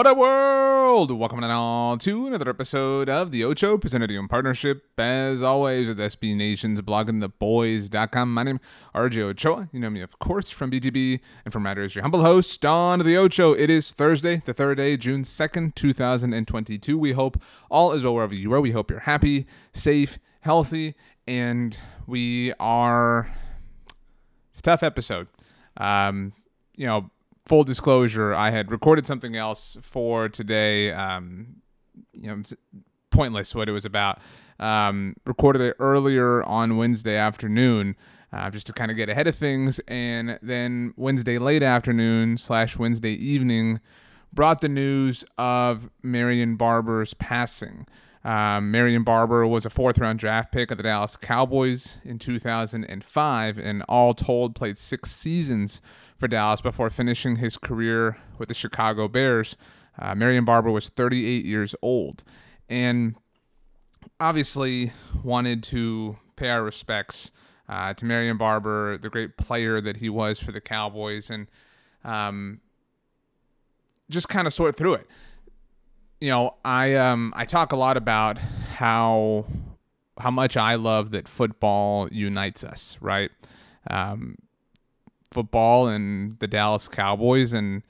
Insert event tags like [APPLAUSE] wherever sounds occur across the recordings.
What a world! Welcome on to another episode of The Ocho, presented to you in partnership, as always, with SB Nation's bloggingtheboys.com. My name is RJ Ochoa. You know me, of course, from BTB, and from Matters, your humble host on The Ocho. It is Thursday, the third day, June 2nd, 2022. We hope all is well wherever you are. We hope you're happy, safe, healthy, and we are. It's a tough episode. Um, you know, full disclosure, I had recorded something else for today. Um, you know, pointless what it was about. Um, recorded it earlier on Wednesday afternoon, uh, just to kind of get ahead of things, and then Wednesday late afternoon slash Wednesday evening brought the news of Marion Barber's passing. Um, Marion Barber was a fourth round draft pick of the Dallas Cowboys in 2005, and all told, played six seasons for Dallas before finishing his career with the Chicago Bears. Uh, Marion Barber was 38 years old and obviously wanted to pay our respects uh, to Marion Barber, the great player that he was for the Cowboys, and um, just kind of sort through it. You know, I um, I talk a lot about how how much I love that football unites us, right? Um, football and the Dallas Cowboys and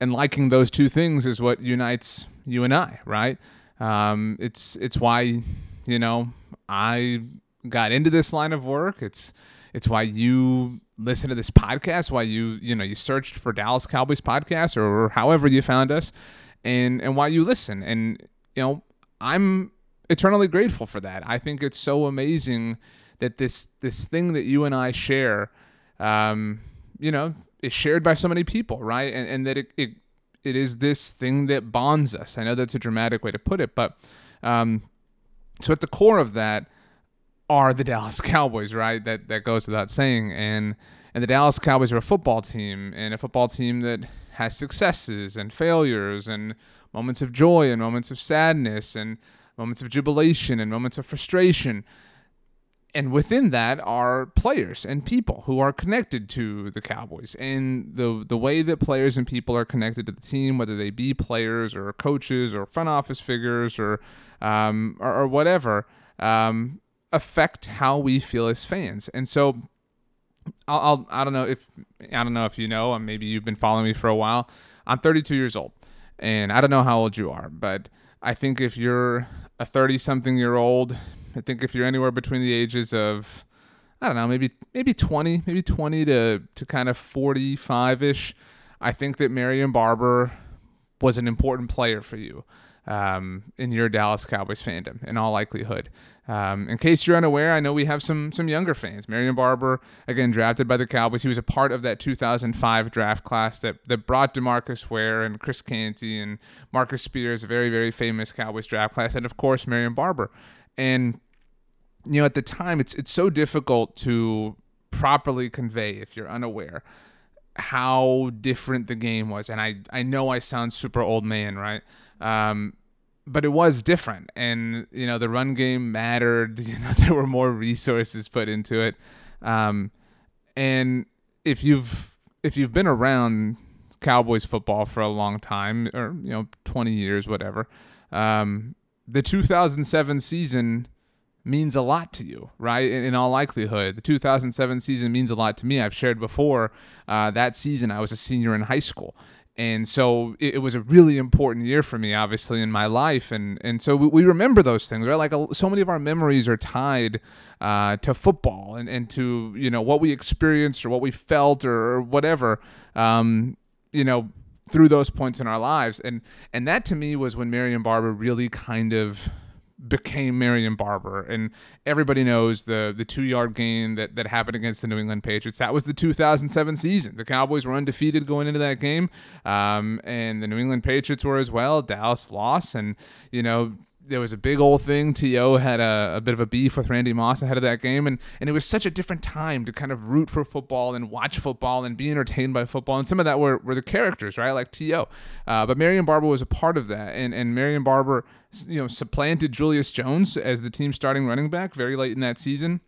and liking those two things is what unites you and I, right? Um, it's it's why you know I got into this line of work. It's it's why you listen to this podcast. Why you you know you searched for Dallas Cowboys podcast or however you found us, and and why you listen. And you know I'm eternally grateful for that. I think it's so amazing that this this thing that you and I share. Um, you know is shared by so many people right and, and that it, it it is this thing that bonds us i know that's a dramatic way to put it but um so at the core of that are the dallas [LAUGHS] cowboys right that that goes without saying and and the dallas cowboys are a football team and a football team that has successes and failures and moments of joy and moments of sadness and moments of jubilation and moments of frustration and within that are players and people who are connected to the Cowboys and the the way that players and people are connected to the team, whether they be players or coaches or front office figures or um, or, or, whatever, um, affect how we feel as fans. And so, I'll, I'll I don't know if I don't know if you know, maybe you've been following me for a while. I'm 32 years old, and I don't know how old you are, but I think if you're a 30 something year old, I think if you're anywhere between the ages of I don't know, maybe maybe 20, maybe 20 to to kind of 45ish, I think that Marion Barber was an important player for you um, in your Dallas Cowboys fandom, in all likelihood. Um, in case you're unaware, I know we have some some younger fans. Marion Barber, again drafted by the Cowboys, he was a part of that 2005 draft class that that brought Demarcus Ware and Chris Canty and Marcus Spears, a very very famous Cowboys draft class, and of course Marion Barber. And you know, at the time, it's it's so difficult to properly convey if you're unaware how different the game was. And I I know I sound super old man, right? Um, but it was different, and you know the run game mattered. [LAUGHS] You know there were more resources put into it. Um, and if you've if you've been around Cowboys football for a long time, or you know, 20 years, whatever, um, the 2007 season means a lot to you, right? In, in, all likelihood, the 2007 season means a lot to me. I've shared before uh, that season I was a senior in high school, and so it, it, was a really important year for me obviously in my life. And and so we, we remember those things right? Like a, so many of our memories are tied uh, to football and, and to you know what we experienced or what we felt or, or whatever um, you know through those points in our lives. And and that to me was when marion barber really kind of became Marion Barber, and everybody knows the the two yard gain that that happened against the New England Patriots. That was the 2007 season. The Cowboys were undefeated going into that game, um, and the New England Patriots were as well. Dallas lost, and you know there was a big old thing. T.O. had a, a, bit of a beef with Randy Moss ahead of that game. And, and it was such a different time to kind of root for football and watch football and be entertained by football. And some of that were, were the characters, right? Like T.O. Uh, but Marion Barber was a part of that. And, and Marion Barber, you know, supplanted Julius Jones as the team starting running back very late in that season.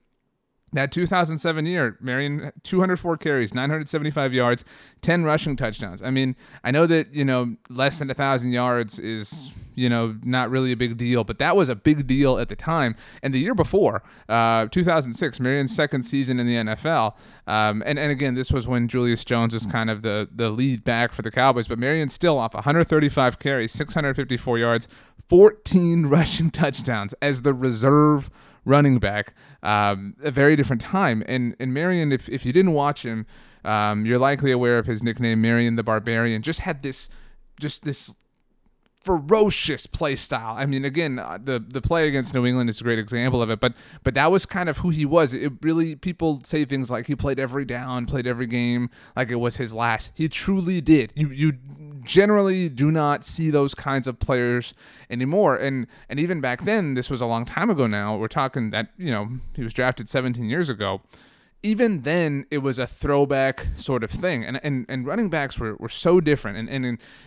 That 2007 year, Marion 204 carries, 975 yards, 10 rushing touchdowns. I mean, I know that you know less than a thousand yards is you know not really a big deal, but that was a big deal at the time. And the year before, uh, 2006, Marion's second season in the NFL, um, and and again, this was when Julius Jones was kind of the the lead back for the Cowboys, but Marion still off 135 carries, 654 yards, 14 [LAUGHS] rushing touchdowns as the reserve running back. Um, a very different time. And and Marion, if if you didn't watch him, um, you're likely aware of his nickname, Marion the Barbarian. Just had this, just this ferocious play style. I mean, again, uh, the the play against New England is a great example of it. But but that was kind of who he was. It really people say things like he played every down, played every game like it was his last. He truly did. You you generally do not see those kinds of players anymore. And and even back then, this was a long time ago now. We're talking that, you know, he was drafted 17 years ago. Even then, it was a throwback sort of thing. And and, and running backs were, were so different. And, and,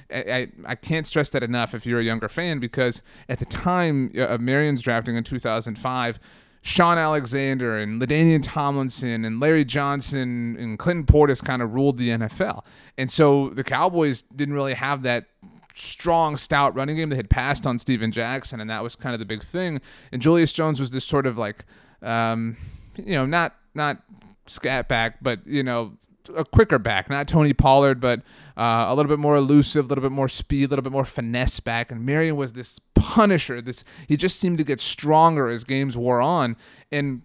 and I, I can't stress that enough if you're a younger fan, because at the time uh, of Marion's drafting in 2005, Shaun Alexander and LaDainian Tomlinson and Larry Johnson and Clinton Portis kind of ruled the NFL. And so the Cowboys didn't really have that strong, stout running game. They had passed on Steven Jackson, and that was kind of the big thing. And Julius Jones was this sort of like, um, you know, not not scat back, but you know, a quicker back, not Tony Pollard, but uh, a little bit more elusive, a little bit more speed, a little bit more finesse back. And Marion was this punisher. This he just seemed to get stronger as games wore on. And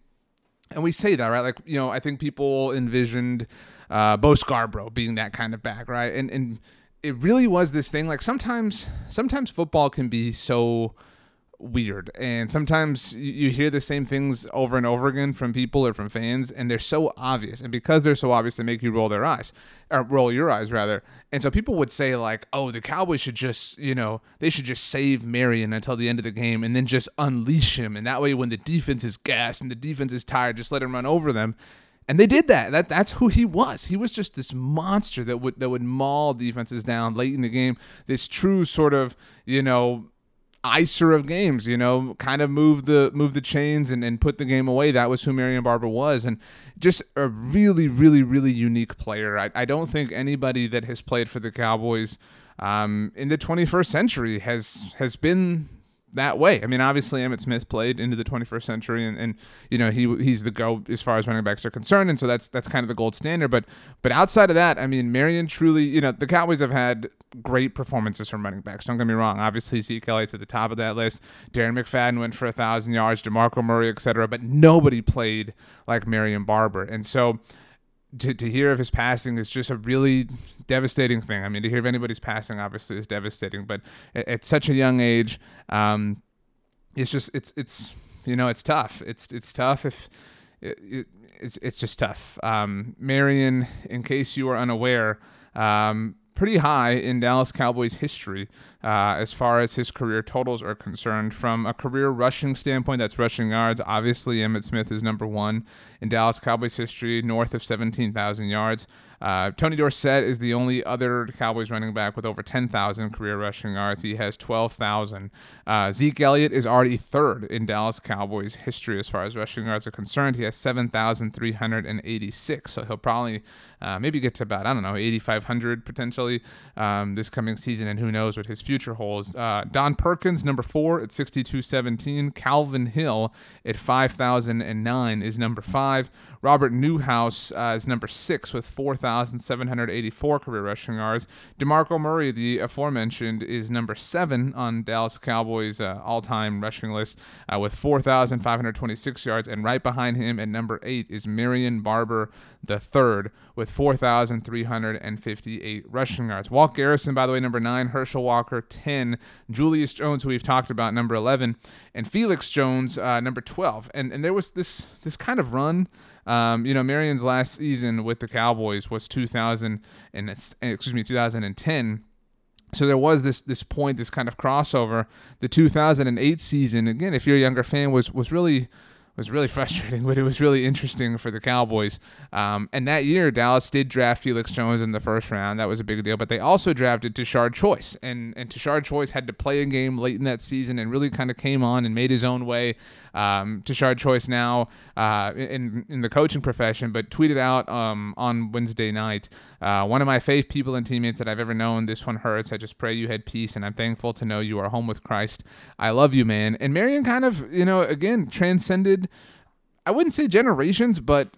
and we say that right, like you know, I think people envisioned uh, Bo Scarborough being that kind of back, right? And and it really was this thing. Like sometimes sometimes football can be so weird. And sometimes you hear the same things over and over again from people or from fans, and they're so obvious. And because they're so obvious, they make you roll their eyes, or roll your eyes rather. And so people would say like, "Oh, the Cowboys should just, you know, they should just save Marion until the end of the game, and then just unleash him. And that way, when the defense is gassed and the defense is tired, just let him run over them." And they did that. That that's who he was. He was just this monster that would that would maul defenses down late in the game. This true sort of, you know, icer of games, you know, kind of move the move the chains and, and put the game away. That was who Marion Barber was. And just a really, really, really unique player. I, I don't think anybody that has played for the Cowboys um, in the 21st century has has been that way. I mean, obviously Emmitt Smith played into the 21st century, and, and you know he he's the go as far as running backs are concerned, and so that's that's kind of the gold standard. But but outside of that, I mean, Marion truly, you know, the Cowboys have had great performances from running backs. Don't get me wrong. Obviously, Zeke Elliott's at the top of that list. Darren McFadden went for a thousand yards, Demarco Murray, etc. But nobody played like Marion Barber, and so to, to hear of his passing is just a really devastating thing. I mean, to hear of anybody's passing obviously is devastating, but at, at such a young age, um, it's just it's it's you know it's tough. It's it's tough if it, it, it's it's just tough. Um, Marion, in case you are unaware, um, pretty high in Dallas Cowboys history. Uh, as far as his career totals are concerned. From a career rushing standpoint, that's rushing yards. Obviously, Emmitt Smith is number one in Dallas Cowboys history, north of 17,000 yards. Uh, Tony Dorsett is the only other Cowboys running back with over 10,000 career rushing yards. He has 12,000. Uh, Zeke Elliott is already third in Dallas Cowboys history as far as rushing yards are concerned. He has 7,386. So he'll probably uh, maybe get to about, I don't know, 8,500 potentially um, this coming season, and who knows what his future holds. Uh, Don Perkins, number four at 6,217. Calvin Hill at 5,009 is number five. Robert Newhouse uh, is number six with 4,784 career rushing yards. DeMarco Murray, the aforementioned, is number seven on Dallas Cowboys' uh, all time rushing list uh, with 4,526 yards. And right behind him at number eight is Marion Barber the third with 4,358 rushing yards. Walt Garrison, by the way, number nine. Herschel Walker, 10. Julius Jones, who we've talked about, number 11. And Felix Jones, uh, number 12. And, and there was this, this kind of run. Um, you know, Marion's last season with the Cowboys was 2000 and excuse me, 2010. So there was this this point, this kind of crossover. The 2008 season, again, if you're a younger fan, was was really was really [LAUGHS] frustrating, but it was really interesting for the Cowboys. Um, and that year, Dallas did draft Felix Jones in the first round. That was a big deal. But they also drafted Tashard Choice, and and Tashard Choice had to play a game late in that season and really kind of came on and made his own way. Um, Tashard Choice now uh, in in the coaching profession, but tweeted out um, on Wednesday night, uh, one of my faith people and teammates that I've ever known. This one hurts. I just pray you had peace, and I'm thankful to know you are home with Christ. I love you, man. And Marion kind of, you know, again transcended. I wouldn't say generations, but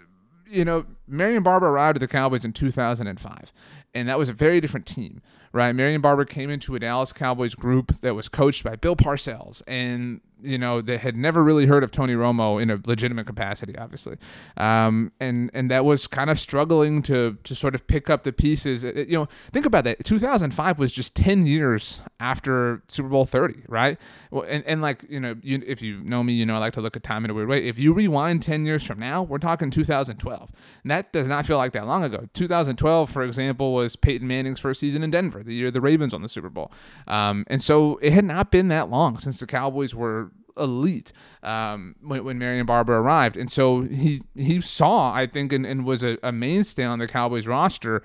you know, Marion Barber arrived at the Cowboys in 2005, and that was a very different team, right? Marion Barber came into a Dallas Cowboys group that was coached by Bill Parcells, and you know, that had never really heard of Tony Romo in a legitimate capacity, obviously, um, and and that was kind of struggling to to sort of pick up the pieces. It, you know, think about that. 2005 was just 10 years after Super Bowl 30, right? Well, and, and like you know, you, if you know me, you know I like to look at time in a weird way. If you rewind 10 years from now, we're talking 2012, and that does not feel like that long ago. 2012, for example, was Peyton Manning's first season in Denver, the year the Ravens won the Super Bowl, um, and so it had not been that long since the Cowboys were elite um, when, when Marion Barber arrived. And so he he saw, I think, and, and was a, a mainstay on the Cowboys roster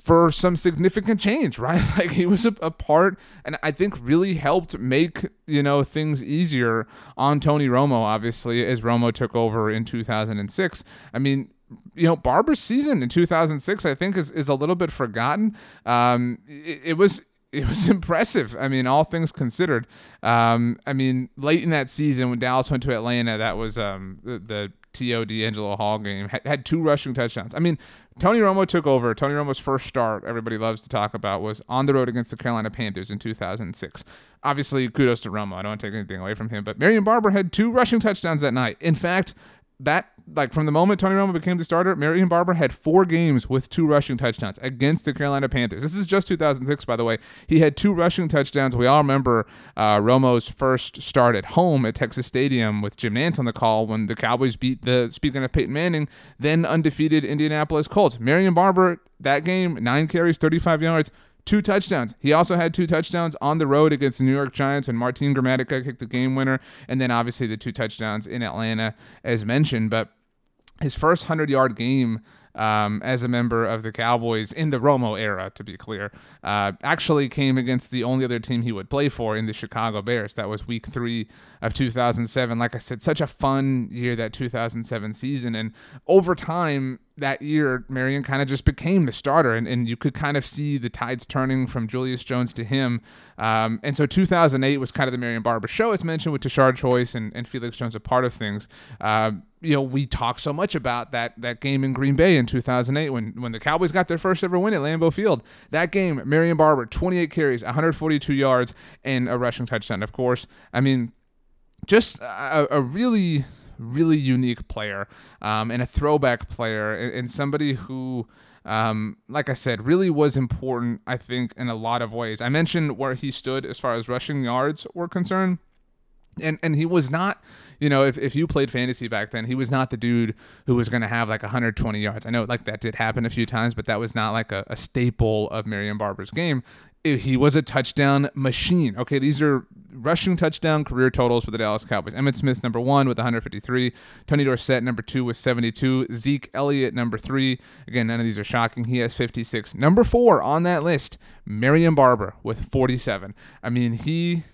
for some significant change, [LAUGHS] right? Like he was a, a, part, and I think really helped make you know things easier on Tony Romo. Obviously, as Romo took over in 2006. I mean, you know, Barber's season in 2006, I think, is, is a little bit forgotten. Um, it, it was it was [LAUGHS] impressive. I mean, all things considered. Um, I mean, late in that season when Dallas went to Atlanta, that was um, the, the T.O. DeAngelo Hall game, had, had, two rushing touchdowns. I mean, Tony Romo took over. Tony Romo's first start, everybody loves to talk about, was on the road against the Carolina Panthers in 2006. Obviously, kudos to Romo. I don't want to take anything away from him, but Marion Barber had two rushing touchdowns that night. In fact, that like from the moment Tony Romo became the starter, Marion Barber had four games with two rushing touchdowns against the Carolina Panthers. This is just 2006, by the way. He had two rushing touchdowns. We all remember uh, Romo's first start at home at Texas Stadium with Jim Nantz on the call when the Cowboys beat the speaking of Peyton Manning, then undefeated Indianapolis Colts. Marion Barber that game nine carries, 35 yards two touchdowns. He also had two touchdowns on the road against the New York Giants when Martin Gramatica kicked the game winner, and then obviously the two touchdowns in Atlanta, as mentioned. But his first 100 yard game um, as a member of the Cowboys in the Romo era, to be clear, uh, actually came against the only other team he would play for in the Chicago Bears. That was week three of 2007. Like I said, such a fun year, that 2007 season. And over time, that year, Marion kind of just became the starter, and, and you could kind of see the tides turning from Julius Jones to him. Um, and so 2008 was kind of the Marion Barber show, as mentioned, with Tashard Choice and, and Felix Jones a part of things. Uh, you know, we talk so much about that that game in Green Bay in 2008 when when the Cowboys got their first ever win at Lambeau Field. That game, Marion Barber, 28 carries, 142 yards, and a rushing touchdown. Of course, I mean, just a, a really really unique player um, and a throwback player and, and somebody who um, like I said, really was important, I think, in a lot of ways. I mentioned where he stood as far as rushing yards were concerned. and and he was not you know if, if you played fantasy back then he was not the dude who was going to have like 120 yards i know like that did happen a few times but that was not like a, a staple of marion barber's game he was a touchdown machine. Okay these are rushing touchdown career totals for the dallas cowboys. Emmitt smith number one with 153 tony dorsett number two with 72 zeke elliott number three. Again none of these are shocking. He has 56 number four on that list marion barber with 47 i mean he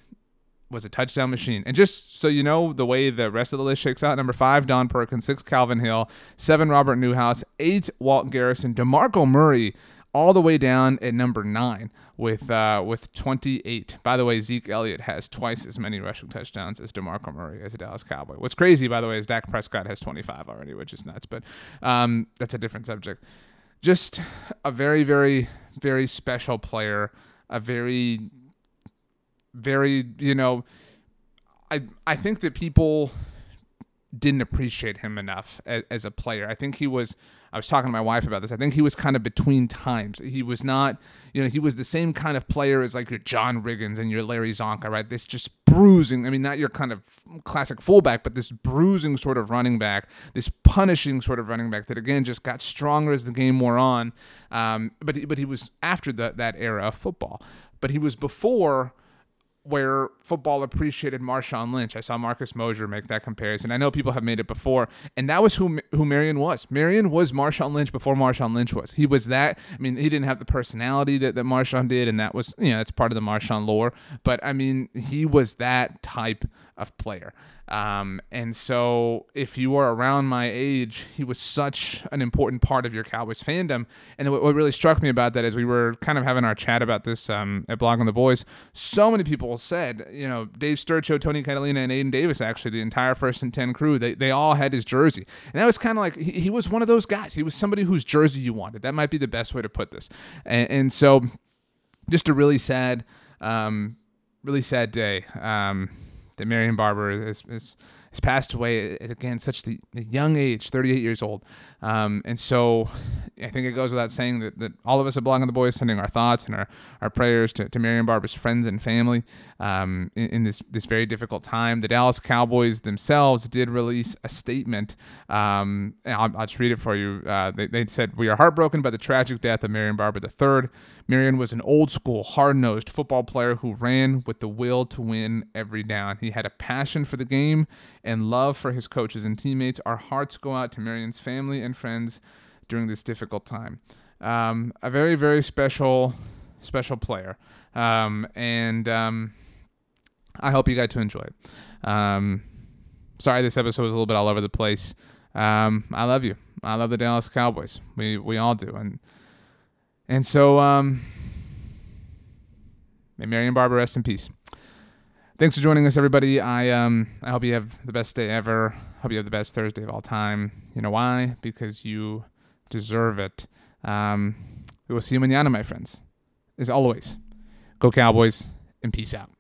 was a touchdown machine. And just so you know, the way the rest of the list shakes out: number five, Don Perkins; six, Calvin Hill; seven, Robert Newhouse; eight, Walt Garrison; Demarco Murray, all the way down at number nine with uh, with 28. By the way, Zeke Elliott has twice as many rushing touchdowns as Demarco Murray as a Dallas Cowboy. What's crazy, by the way, is Dak Prescott has 25 already, which is nuts. But um, that's a different subject. Just a very, very, very special player. A very very, you know, I I think that people didn't appreciate him enough as, as, a player. I think he was. I was talking to my wife about this. I think he was kind of between times. He was not, you know, he was the same kind of player as like your John Riggins and your Larry Csonka, right? This just bruising. I mean, not your kind of classic fullback, but this bruising sort of running back, this punishing sort of running back that again just got stronger as the game wore on. Um, but but he was after the, that era of football. But he was before where football appreciated Marshawn Lynch. I saw Marcus Mosher make that comparison. I know people have made it before, and that was who who Marion was. Marion was Marshawn Lynch before Marshawn Lynch was. He was that. I mean, he didn't have the personality that, that Marshawn did, and that was you know that's part of the Marshawn lore. But I mean, he was that type of player. Um, and so, if you were around my age, he was such an important part of your Cowboys fandom. And what, what really struck me about that is we were kind of having our chat about this um, at Blogging the Boys. So many people said, you know, Dave Sturcho, Tony Catalina, and Aiden Davis, actually, the entire first and 10 crew, they, they all had his jersey. And that was kind of like, he, he, was one of those guys. He was somebody whose jersey you wanted. That might be the best way to put this. And, and so, just a really sad, um, really sad day. Um, that Marion Barber is, is has passed away again such the, young age, 38 years old. Um, and so I think it goes without saying that, that all of us at Blogging the Boys sending our thoughts and our, our prayers to, to Marion Barber's friends and family um, in, in, this, this very difficult time. The Dallas Cowboys themselves did release a statement. Um, and I'll, I'll, just read it for you. Uh, they, they said, We are heartbroken by the tragic death of Marion Barber III. Marion was an old school, hard nosed football player who ran with the will to win every down. He had a passion for the game and love for his coaches and teammates. Our hearts go out to Marion's family and friends during this difficult time. Um, a very, very special, special player. Um, and um, I hope you got to enjoy it. Um, sorry, this episode was a little bit all over the place. Um, I love you. I love the Dallas Cowboys. We we all do. And and so, um, may Marion Barber rest in peace. Thanks for joining us, everybody. I um I hope you have the best day ever. Hope you have the best Thursday of all time. You know why? Because you deserve it. Um, we will see you manana, my friends. As always, go Cowboys and peace out.